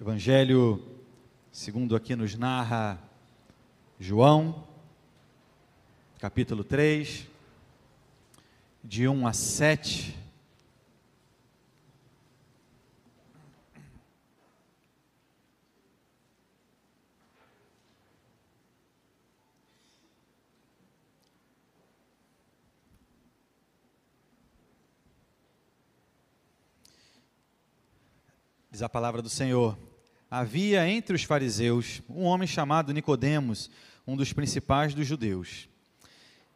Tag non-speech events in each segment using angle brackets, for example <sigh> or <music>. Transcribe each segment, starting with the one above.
Evangelho, segundo aqui nos narra João, capítulo 3, de 1 a 7. Diz a palavra do Senhor. Havia entre os fariseus um homem chamado Nicodemos, um dos principais dos judeus.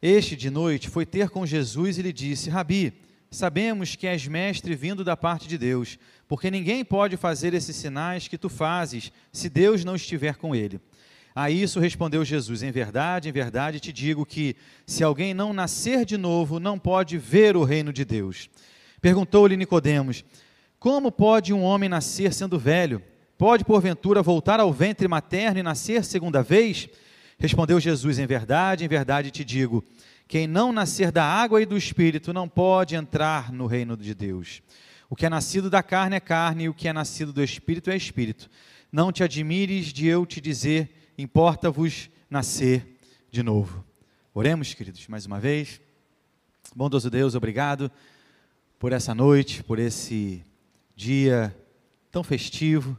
Este de noite foi ter com Jesus e lhe disse: Rabi, sabemos que és mestre vindo da parte de Deus, porque ninguém pode fazer esses sinais que tu fazes se Deus não estiver com ele. A isso respondeu Jesus: Em verdade, em verdade te digo que, se alguém não nascer de novo, não pode ver o reino de Deus. Perguntou-lhe Nicodemos: Como pode um homem nascer sendo velho? Pode, porventura, voltar ao ventre materno e nascer segunda vez? Respondeu Jesus: Em verdade, em verdade te digo: quem não nascer da água e do espírito não pode entrar no reino de Deus. O que é nascido da carne é carne, e o que é nascido do espírito é espírito. Não te admires de eu te dizer: importa-vos nascer de novo. Oremos, queridos, mais uma vez. Bondoso Deus, obrigado por essa noite, por esse dia tão festivo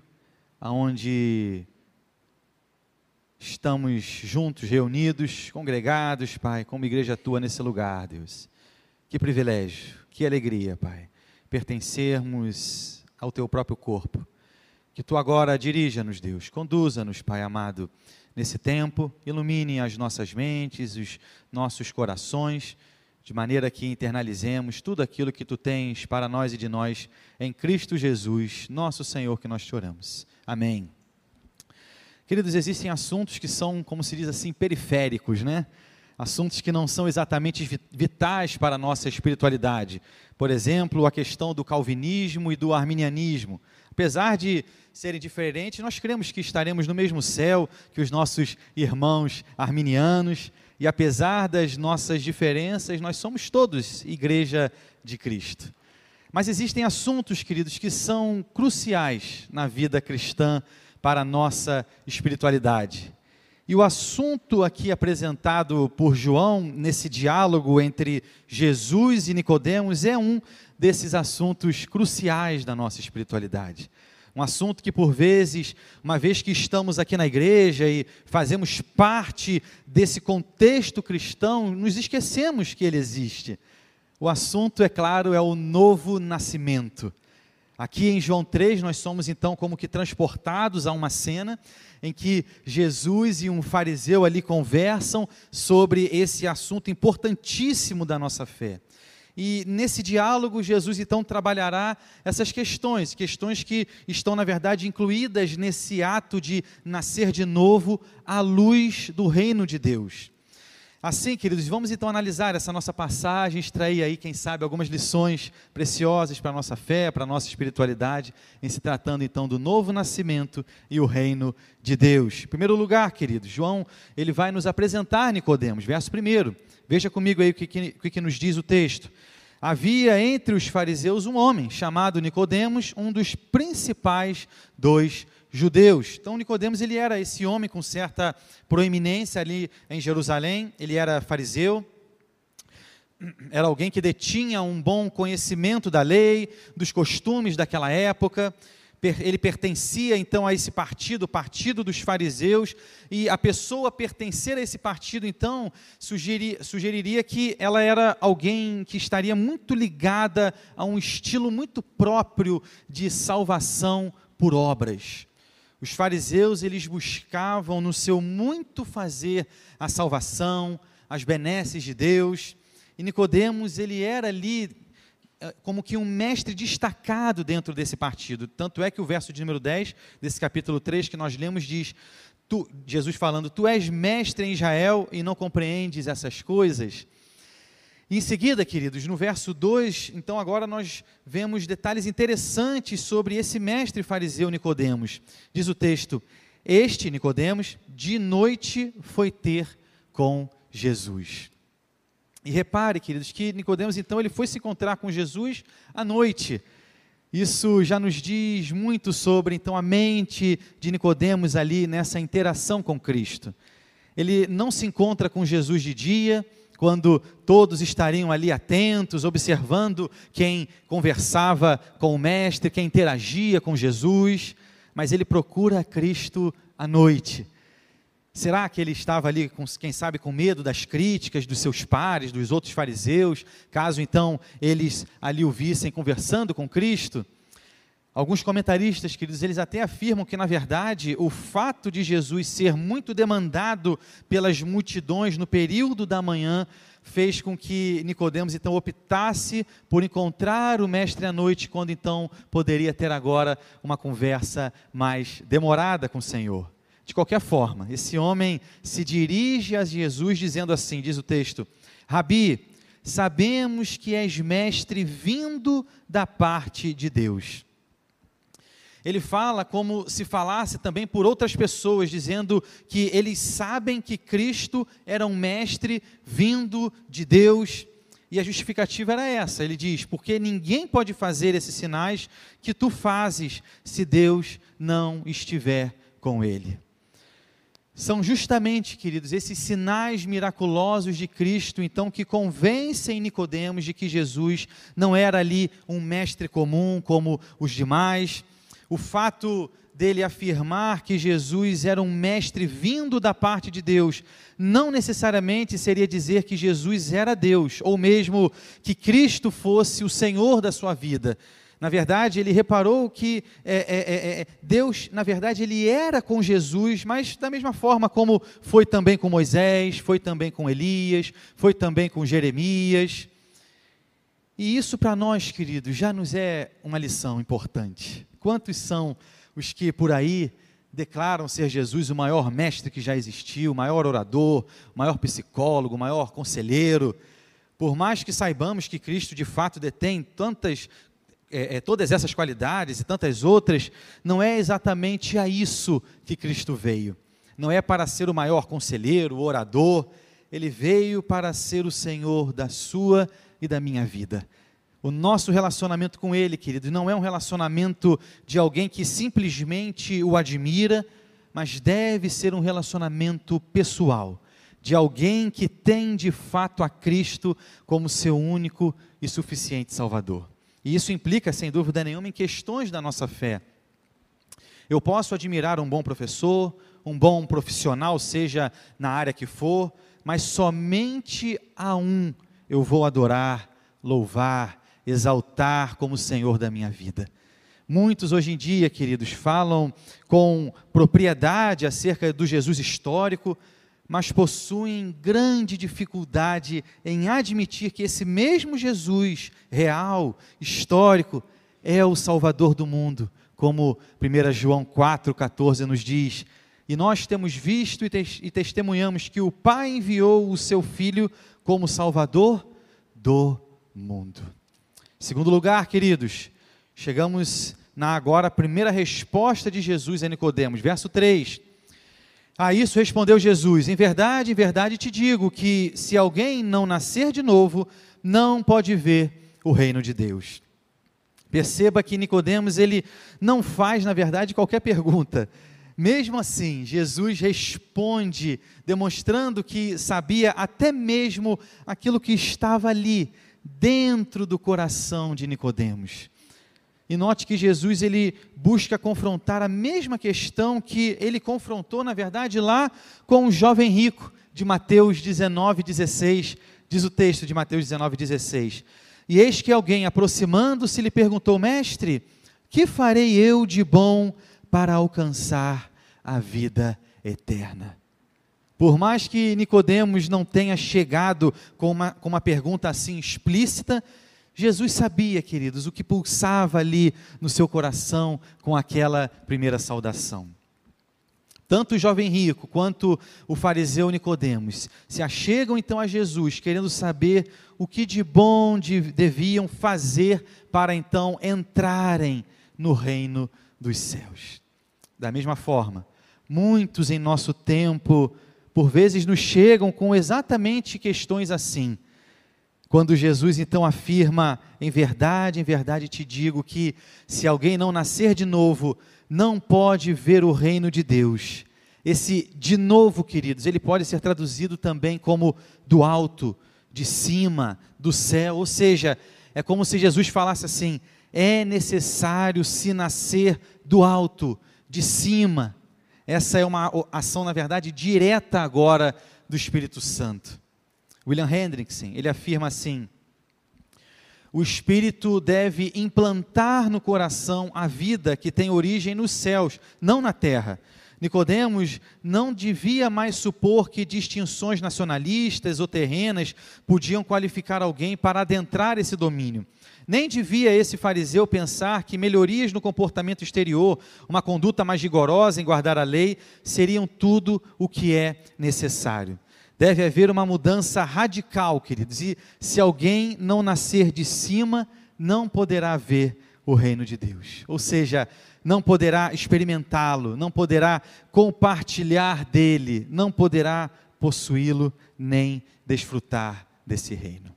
aonde estamos juntos, reunidos, congregados, Pai, como igreja tua nesse lugar, Deus. Que privilégio, que alegria, Pai, pertencermos ao teu próprio corpo. Que tu agora dirija-nos, Deus, conduza-nos, Pai amado, nesse tempo, ilumine as nossas mentes, os nossos corações de maneira que internalizemos tudo aquilo que tu tens para nós e de nós em Cristo Jesus, nosso Senhor, que nós te oramos. Amém. Queridos, existem assuntos que são, como se diz assim, periféricos, né? Assuntos que não são exatamente vitais para a nossa espiritualidade. Por exemplo, a questão do calvinismo e do arminianismo. Apesar de serem diferentes, nós cremos que estaremos no mesmo céu que os nossos irmãos arminianos e apesar das nossas diferenças, nós somos todos igreja de Cristo. Mas existem assuntos, queridos, que são cruciais na vida cristã para a nossa espiritualidade. E o assunto aqui apresentado por João nesse diálogo entre Jesus e Nicodemos é um desses assuntos cruciais da nossa espiritualidade. Um assunto que, por vezes, uma vez que estamos aqui na igreja e fazemos parte desse contexto cristão, nos esquecemos que ele existe. O assunto, é claro, é o novo nascimento. Aqui em João 3, nós somos então como que transportados a uma cena em que Jesus e um fariseu ali conversam sobre esse assunto importantíssimo da nossa fé. E nesse diálogo, Jesus então trabalhará essas questões, questões que estão, na verdade, incluídas nesse ato de nascer de novo à luz do reino de Deus. Assim, queridos, vamos então analisar essa nossa passagem, extrair aí, quem sabe, algumas lições preciosas para a nossa fé, para a nossa espiritualidade, em se tratando então do novo nascimento e o reino de Deus. Em primeiro lugar, queridos, João, ele vai nos apresentar Nicodemos, verso primeiro. Veja comigo aí o que, que, que nos diz o texto. Havia entre os fariseus um homem chamado Nicodemos, um dos principais dos judeus. Então Nicodemos ele era esse homem com certa proeminência ali em Jerusalém, ele era fariseu, era alguém que detinha um bom conhecimento da lei, dos costumes daquela época, ele pertencia então a esse partido, o partido dos fariseus, e a pessoa pertencer a esse partido, então, sugeriria, sugeriria que ela era alguém que estaria muito ligada a um estilo muito próprio de salvação por obras. Os fariseus, eles buscavam no seu muito fazer a salvação, as benesses de Deus, e Nicodemos, ele era ali eh, como que um mestre destacado dentro desse partido. Tanto é que o verso de número 10 desse capítulo 3 que nós lemos diz: Jesus falando, Tu és mestre em Israel e não compreendes essas coisas. E em seguida, queridos, no verso 2, então agora nós vemos detalhes interessantes sobre esse mestre fariseu Nicodemos. Diz o texto: Este Nicodemos de noite foi ter com Jesus. E repare, queridos, que Nicodemos então ele foi se encontrar com Jesus à noite. Isso já nos diz muito sobre então a mente de Nicodemos ali nessa interação com Cristo. Ele não se encontra com Jesus de dia, quando todos estariam ali atentos, observando quem conversava com o mestre, quem interagia com Jesus, mas ele procura Cristo à noite. Será que ele estava ali, com, quem sabe, com medo das críticas dos seus pares, dos outros fariseus, caso então eles ali o vissem conversando com Cristo? Alguns comentaristas, queridos, eles até afirmam que, na verdade, o fato de Jesus ser muito demandado pelas multidões no período da manhã fez com que Nicodemos então optasse por encontrar o mestre à noite, quando então poderia ter agora uma conversa mais demorada com o Senhor. De qualquer forma, esse homem se dirige a Jesus dizendo assim, diz o texto: Rabi, sabemos que és mestre vindo da parte de Deus ele fala como se falasse também por outras pessoas, dizendo que eles sabem que Cristo era um mestre vindo de Deus. E a justificativa era essa: ele diz, porque ninguém pode fazer esses sinais que tu fazes se Deus não estiver com ele. São justamente, queridos, esses sinais miraculosos de Cristo, então, que convencem Nicodemos de que Jesus não era ali um mestre comum como os demais, o fato dele afirmar que Jesus era um mestre vindo da parte de Deus, não necessariamente seria dizer que Jesus era Deus, ou mesmo que Cristo fosse o Senhor da sua vida. Na verdade, ele reparou que é, é, é, é Deus, na verdade, ele era com Jesus, mas da mesma forma como foi também com Moisés, foi também com Elias, foi também com Jeremias. E isso para nós, queridos, já nos é uma lição importante. Quantos são os que por aí declaram ser Jesus o maior mestre que já existiu, o maior orador, o maior psicólogo, o maior conselheiro? Por mais que saibamos que Cristo de fato detém tantas, é, é, todas essas qualidades e tantas outras, não é exatamente a isso que Cristo veio. Não é para ser o maior conselheiro, o orador, ele veio para ser o Senhor da sua e da minha vida. O nosso relacionamento com Ele, querido, não é um relacionamento de alguém que simplesmente o admira, mas deve ser um relacionamento pessoal, de alguém que tem de fato a Cristo como seu único e suficiente Salvador. E isso implica, sem dúvida nenhuma, em questões da nossa fé. Eu posso admirar um bom professor, um bom profissional, seja na área que for, mas somente a um eu vou adorar, louvar, exaltar como Senhor da minha vida. Muitos hoje em dia, queridos, falam com propriedade acerca do Jesus histórico, mas possuem grande dificuldade em admitir que esse mesmo Jesus real, histórico, é o Salvador do mundo, como 1 João 4,14 nos diz. E nós temos visto e testemunhamos que o Pai enviou o seu Filho como Salvador do mundo. Segundo lugar, queridos, chegamos na agora primeira resposta de Jesus a Nicodemos, verso 3. A isso respondeu Jesus: Em verdade, em verdade te digo que se alguém não nascer de novo, não pode ver o reino de Deus. Perceba que Nicodemos ele não faz, na verdade, qualquer pergunta. Mesmo assim, Jesus responde, demonstrando que sabia até mesmo aquilo que estava ali, dentro do coração de Nicodemos. E note que Jesus ele busca confrontar a mesma questão que ele confrontou, na verdade, lá com o jovem rico de Mateus 19, 16, diz o texto de Mateus 19, 16. E eis que alguém, aproximando-se, lhe perguntou: Mestre, que farei eu de bom para alcançar a vida eterna? Por mais que Nicodemos não tenha chegado com uma, com uma pergunta assim explícita, Jesus sabia, queridos, o que pulsava ali no seu coração com aquela primeira saudação. Tanto o jovem rico quanto o fariseu Nicodemos se achegam então a Jesus, querendo saber o que de bom de, deviam fazer para então entrarem no reino dos céus. Da mesma forma, muitos em nosso tempo por vezes nos chegam com exatamente questões assim. Quando Jesus então afirma: Em verdade, em verdade te digo que se alguém não nascer de novo, não pode ver o reino de Deus. Esse de novo, queridos, ele pode ser traduzido também como do alto, de cima, do céu, ou seja, é como se Jesus falasse assim: é necessário se nascer do alto, de cima. Essa é uma ação, na verdade, direta agora do Espírito Santo. William Hendrickson, ele afirma assim: o Espírito deve implantar no coração a vida que tem origem nos céus, não na terra. Nicodemos não devia mais supor que distinções nacionalistas ou terrenas podiam qualificar alguém para adentrar esse domínio. Nem devia esse fariseu pensar que melhorias no comportamento exterior, uma conduta mais rigorosa em guardar a lei, seriam tudo o que é necessário. Deve haver uma mudança radical, queridos, e se alguém não nascer de cima, não poderá ver o reino de Deus. Ou seja, não poderá experimentá-lo, não poderá compartilhar dele, não poderá possuí-lo nem desfrutar desse reino.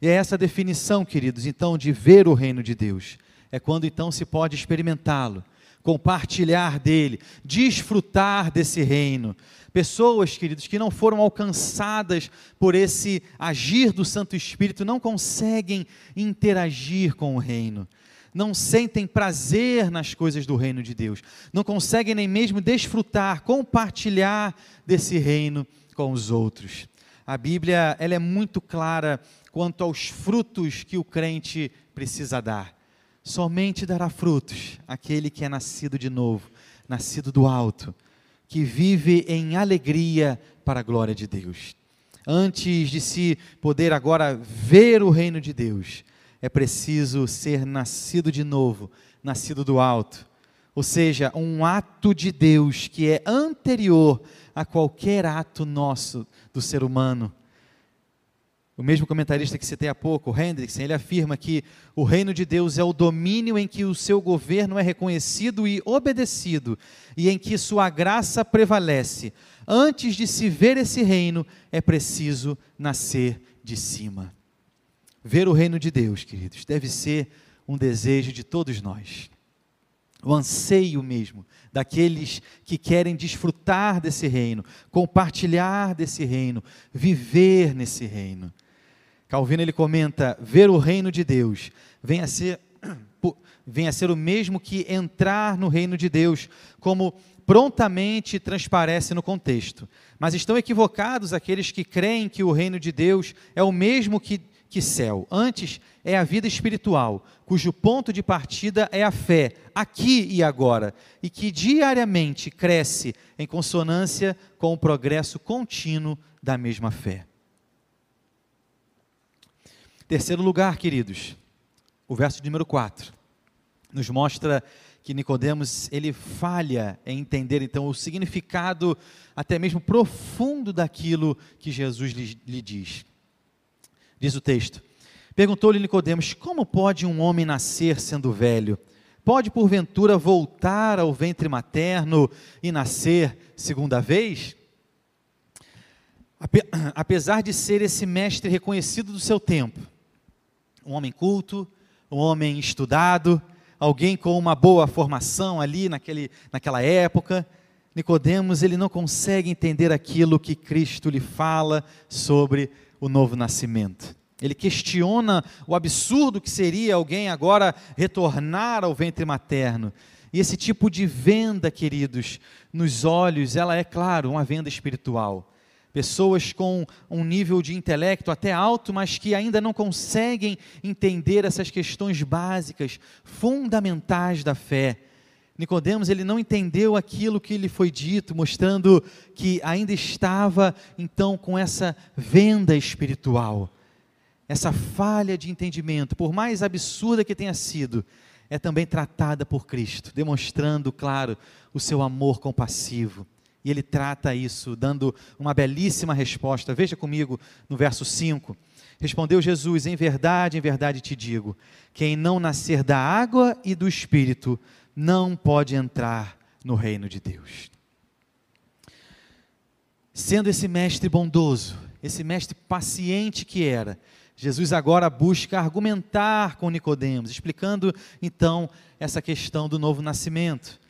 E é essa definição, queridos, então, de ver o reino de Deus. É quando então se pode experimentá-lo, compartilhar dele, desfrutar desse reino. Pessoas, queridos, que não foram alcançadas por esse agir do Santo Espírito não conseguem interagir com o reino não sentem prazer nas coisas do reino de Deus, não conseguem nem mesmo desfrutar, compartilhar desse reino com os outros. A Bíblia ela é muito clara quanto aos frutos que o crente precisa dar. Somente dará frutos aquele que é nascido de novo, nascido do alto, que vive em alegria para a glória de Deus. Antes de se poder agora ver o reino de Deus, é preciso ser nascido de novo, nascido do alto. Ou seja, um ato de Deus que é anterior a qualquer ato nosso do ser humano. O mesmo comentarista que citei há pouco, Hendrickson, ele afirma que o reino de Deus é o domínio em que o seu governo é reconhecido e obedecido, e em que sua graça prevalece. Antes de se ver esse reino, é preciso nascer de cima. Ver o reino de Deus, queridos, deve ser um desejo de todos nós. O anseio mesmo daqueles que querem desfrutar desse reino, compartilhar desse reino, viver nesse reino. Calvino ele comenta: ver o reino de Deus vem a ser <clears throat> vem a ser o mesmo que entrar no reino de Deus, como prontamente transparece no contexto. Mas estão equivocados aqueles que creem que o reino de Deus é o mesmo que que céu. Antes é a vida espiritual, cujo ponto de partida é a fé, aqui e agora, e que diariamente cresce em consonância com o progresso contínuo da mesma fé. Terceiro lugar, queridos, o verso número 4 nos mostra que Nicodemos ele falha em entender então o significado até mesmo profundo daquilo que Jesus lhe, lhe diz. Diz o texto: Perguntou-lhe Nicodemos: Como pode um homem nascer sendo velho? Pode porventura voltar ao ventre materno e nascer segunda vez? <clears throat> Apesar de ser esse mestre reconhecido do seu tempo, um homem culto, um homem estudado, alguém com uma boa formação ali naquele, naquela época, Nicodemos ele não consegue entender aquilo que Cristo lhe fala sobre o novo nascimento. Ele questiona o absurdo que seria alguém agora retornar ao ventre materno. E esse tipo de venda, queridos, nos olhos, ela é, claro, uma venda espiritual. Pessoas com um nível de intelecto até alto, mas que ainda não conseguem entender essas questões básicas, fundamentais da fé. Nicodemos ele não entendeu aquilo que lhe foi dito, mostrando que ainda estava então com essa venda espiritual. Essa falha de entendimento, por mais absurda que tenha sido, é também tratada por Cristo, demonstrando, claro, o seu amor compassivo. E ele trata isso, dando uma belíssima resposta. Veja comigo no verso 5. Respondeu Jesus: Em verdade, em verdade te digo: quem não nascer da água e do espírito não pode entrar no reino de Deus. Sendo esse mestre bondoso, esse mestre paciente que era, Jesus agora busca argumentar com Nicodemos, explicando então essa questão do novo nascimento.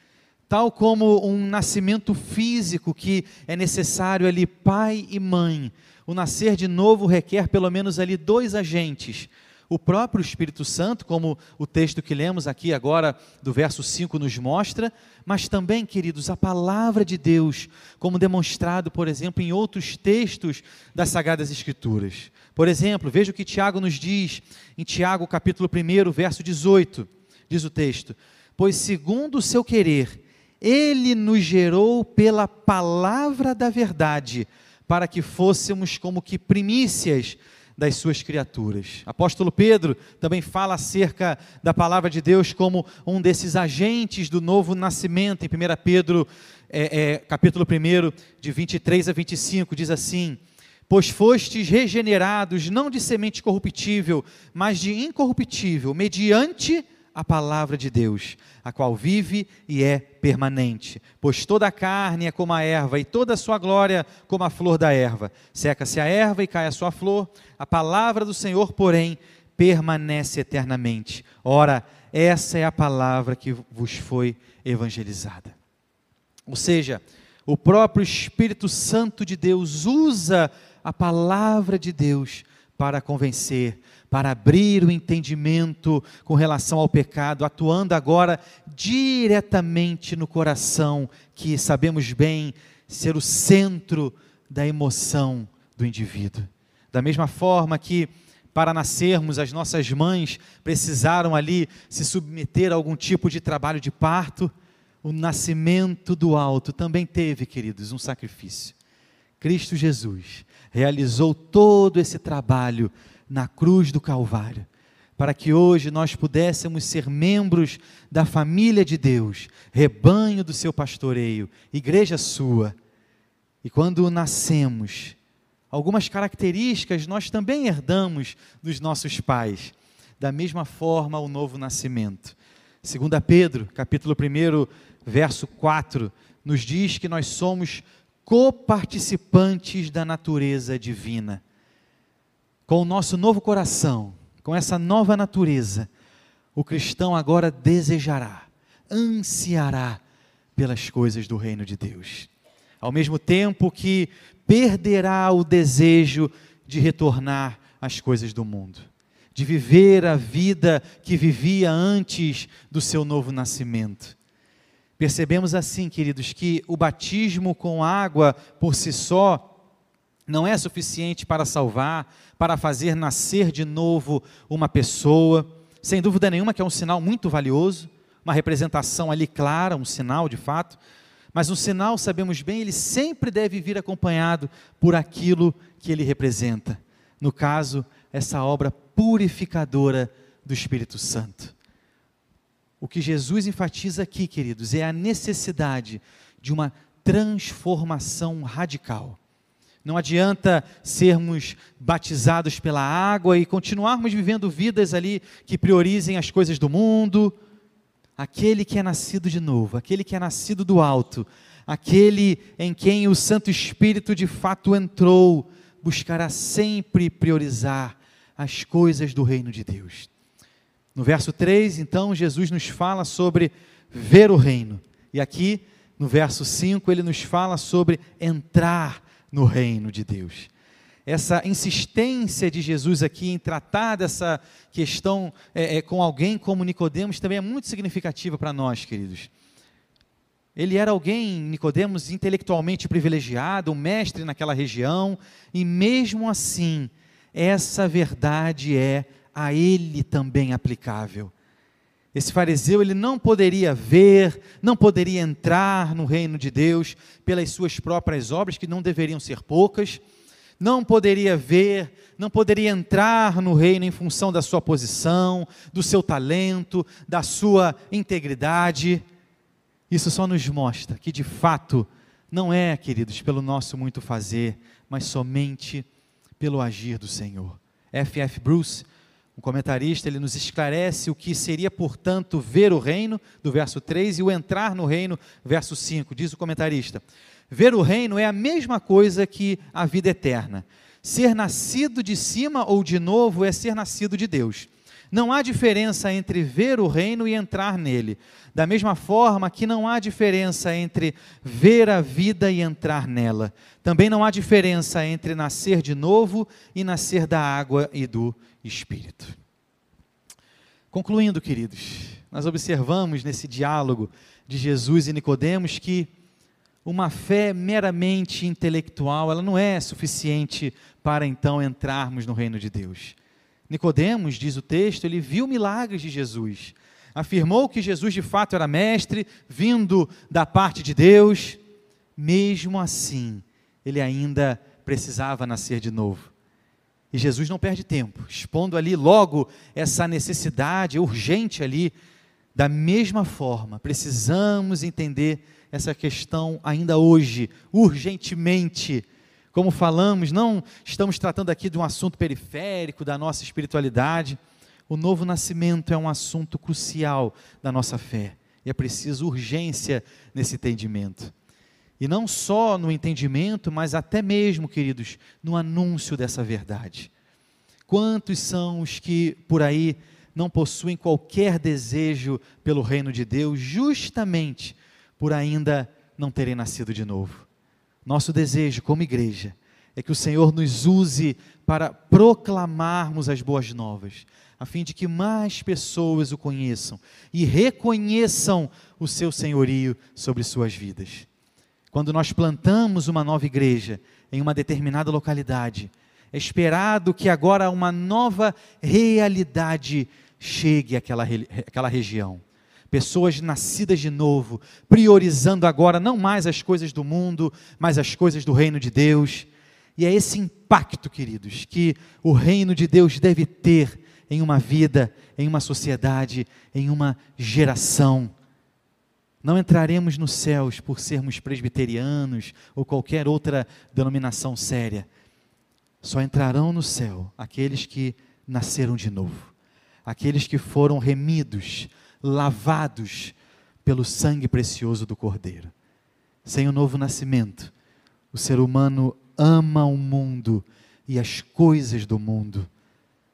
Tal como um nascimento físico que é necessário ali pai e mãe, o nascer de novo requer pelo menos ali dois agentes, o próprio Espírito Santo, como o texto que lemos aqui agora do verso 5 nos mostra, mas também, queridos, a palavra de Deus, como demonstrado, por exemplo, em outros textos das Sagradas Escrituras. Por exemplo, veja o que Tiago nos diz em Tiago, capítulo 1, verso 18. Diz o texto: Pois segundo o seu querer, ele nos gerou pela palavra da verdade, para que fôssemos como que primícias das suas criaturas. Apóstolo Pedro também fala acerca da palavra de Deus como um desses agentes do novo nascimento. Em 1 Pedro, é, é, capítulo 1, de 23 a 25, diz assim: Pois fostes regenerados não de semente corruptível, mas de incorruptível, mediante a palavra de Deus, a qual vive e é permanente. Pois toda a carne é como a erva, e toda a sua glória como a flor da erva. Seca-se a erva e cai a sua flor, a palavra do Senhor, porém, permanece eternamente. Ora, essa é a palavra que vos foi evangelizada. Ou seja, o próprio Espírito Santo de Deus usa a palavra de Deus para convencer, para abrir o entendimento com relação ao pecado, atuando agora diretamente no coração, que sabemos bem ser o centro da emoção do indivíduo. Da mesma forma que para nascermos, as nossas mães precisaram ali se submeter a algum tipo de trabalho de parto, o nascimento do alto também teve, queridos, um sacrifício. Cristo Jesus realizou todo esse trabalho na cruz do Calvário, para que hoje nós pudéssemos ser membros da família de Deus, rebanho do seu pastoreio, igreja sua. E quando nascemos, algumas características nós também herdamos dos nossos pais. Da mesma forma, o novo nascimento. Segunda Pedro, capítulo 1, verso 4, nos diz que nós somos coparticipantes da natureza divina com o nosso novo coração, com essa nova natureza, o cristão agora desejará, ansiará pelas coisas do reino de Deus. Ao mesmo tempo que perderá o desejo de retornar às coisas do mundo, de viver a vida que vivia antes do seu novo nascimento. Percebemos assim, queridos, que o batismo com água por si só não é suficiente para salvar, para fazer nascer de novo uma pessoa. Sem dúvida nenhuma que é um sinal muito valioso, uma representação ali clara, um sinal de fato. Mas um sinal, sabemos bem, ele sempre deve vir acompanhado por aquilo que ele representa. No caso, essa obra purificadora do Espírito Santo. O que Jesus enfatiza aqui, queridos, é a necessidade de uma transformação radical não adianta sermos batizados pela água e continuarmos vivendo vidas ali que priorizem as coisas do mundo. Aquele que é nascido de novo, aquele que é nascido do alto, aquele em quem o Santo Espírito de fato entrou, buscará sempre priorizar as coisas do reino de Deus. No verso 3, então, Jesus nos fala sobre ver o reino. E aqui, no verso 5, ele nos fala sobre entrar no reino de Deus. Essa insistência de Jesus aqui em tratar dessa questão é, é, com alguém como Nicodemos também é muito significativa para nós, queridos. Ele era alguém, Nicodemos, intelectualmente privilegiado, um mestre naquela região, e mesmo assim, essa verdade é a ele também aplicável. Esse fariseu ele não poderia ver, não poderia entrar no reino de Deus pelas suas próprias obras, que não deveriam ser poucas, não poderia ver, não poderia entrar no reino em função da sua posição, do seu talento, da sua integridade. Isso só nos mostra que de fato não é, queridos, pelo nosso muito fazer, mas somente pelo agir do Senhor. F. F. Bruce o comentarista ele nos esclarece o que seria, portanto, ver o reino, do verso 3, e o entrar no reino, verso 5. Diz o comentarista: Ver o reino é a mesma coisa que a vida eterna. Ser nascido de cima ou de novo é ser nascido de Deus. Não há diferença entre ver o reino e entrar nele. Da mesma forma que não há diferença entre ver a vida e entrar nela. Também não há diferença entre nascer de novo e nascer da água e do Espírito. Concluindo, queridos, nós observamos nesse diálogo de Jesus e Nicodemos que uma fé meramente intelectual, ela não é suficiente para então entrarmos no reino de Deus. Nicodemos, diz o texto, ele viu milagres de Jesus. Afirmou que Jesus de fato era mestre, vindo da parte de Deus. Mesmo assim, ele ainda precisava nascer de novo. E Jesus não perde tempo, expondo ali logo essa necessidade urgente ali. Da mesma forma, precisamos entender essa questão ainda hoje, urgentemente como falamos, não estamos tratando aqui de um assunto periférico da nossa espiritualidade. O novo nascimento é um assunto crucial da nossa fé. E é preciso urgência nesse entendimento. E não só no entendimento, mas até mesmo, queridos, no anúncio dessa verdade. Quantos são os que por aí não possuem qualquer desejo pelo reino de Deus, justamente por ainda não terem nascido de novo? Nosso desejo como igreja é que o Senhor nos use para proclamarmos as boas novas, a fim de que mais pessoas o conheçam e reconheçam o seu senhorio sobre suas vidas. Quando nós plantamos uma nova igreja em uma determinada localidade, é esperado que agora uma nova realidade chegue àquela, àquela região pessoas nascidas de novo, priorizando agora não mais as coisas do mundo, mas as coisas do reino de Deus. E é esse impacto, queridos, que o reino de Deus deve ter em uma vida, em uma sociedade, em uma geração. Não entraremos nos céus por sermos presbiterianos ou qualquer outra denominação séria. Só entrarão no céu aqueles que nasceram de novo, aqueles que foram remidos, lavados pelo sangue precioso do Cordeiro. Sem o novo nascimento, o ser humano ama o mundo e as coisas do mundo.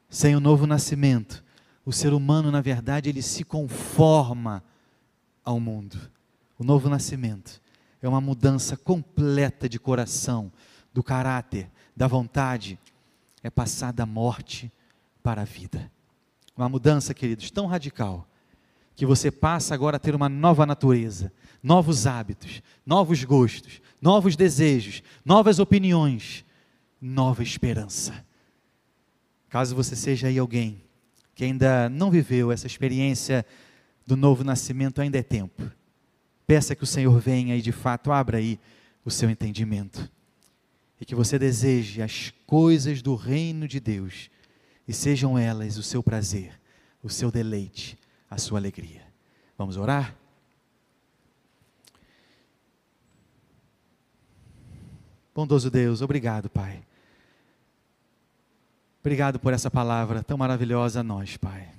Sem o novo nascimento, o ser humano, na verdade, ele se conforma ao mundo. O novo nascimento é uma mudança completa de coração, do caráter, da vontade, é passar da morte para a vida. Uma mudança, queridos, tão radical que você passa agora a ter uma nova natureza, novos hábitos, novos gostos, novos desejos, novas opiniões, nova esperança. Caso você seja aí alguém que ainda não viveu essa experiência do novo nascimento, ainda é tempo. Peça que o Senhor venha e de fato abra aí o seu entendimento. E que você deseje as coisas do reino de Deus e sejam elas o seu prazer, o seu deleite a sua alegria. Vamos orar? Bondoso Deus, obrigado, Pai. Obrigado por essa palavra tão maravilhosa a nós, Pai.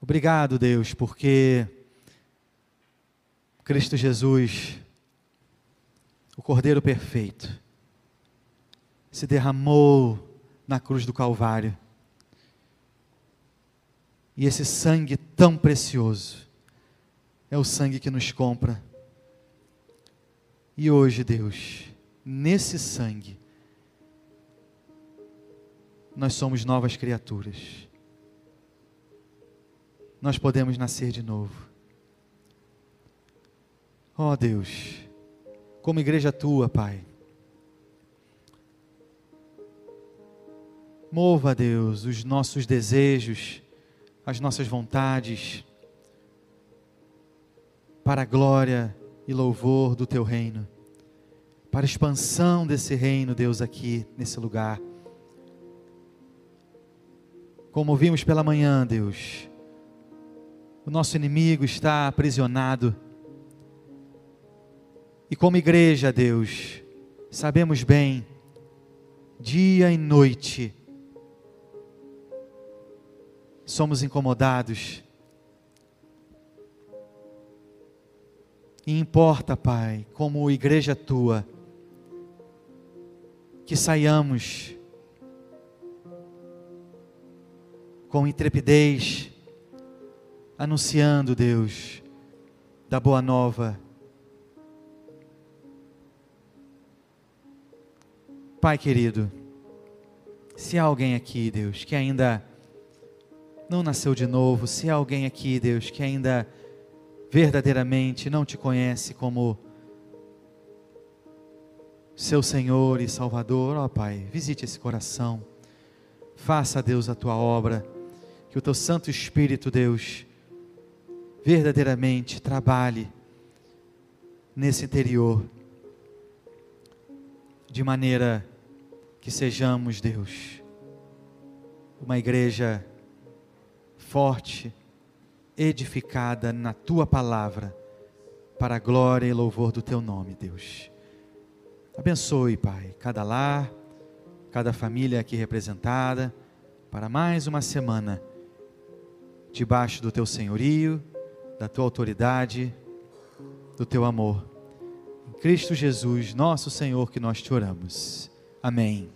Obrigado, Deus, porque Cristo Jesus, o Cordeiro perfeito, se derramou na cruz do Calvário e esse sangue tão precioso é o sangue que nos compra. E hoje, Deus, nesse sangue, nós somos novas criaturas. Nós podemos nascer de novo. Ó oh, Deus, como igreja tua, Pai, mova, Deus, os nossos desejos, as nossas vontades para a glória e louvor do teu reino, para a expansão desse reino, Deus, aqui nesse lugar. Como vimos pela manhã, Deus, o nosso inimigo está aprisionado. E como igreja, Deus, sabemos bem, dia e noite, somos incomodados. E importa, Pai, como igreja tua, que saiamos com intrepidez, anunciando, Deus, da boa nova. Pai querido, se há alguém aqui, Deus, que ainda não nasceu de novo, se há alguém aqui, Deus, que ainda verdadeiramente não te conhece como seu Senhor e Salvador, ó Pai, visite esse coração, faça, Deus, a tua obra, que o teu Santo Espírito, Deus, verdadeiramente trabalhe nesse interior, de maneira que sejamos, Deus, uma igreja forte, edificada na tua palavra, para a glória e louvor do teu nome, Deus. Abençoe, Pai, cada lar, cada família aqui representada, para mais uma semana, debaixo do teu senhorio, da tua autoridade, do teu amor. Em Cristo Jesus, nosso Senhor, que nós te oramos. Amém.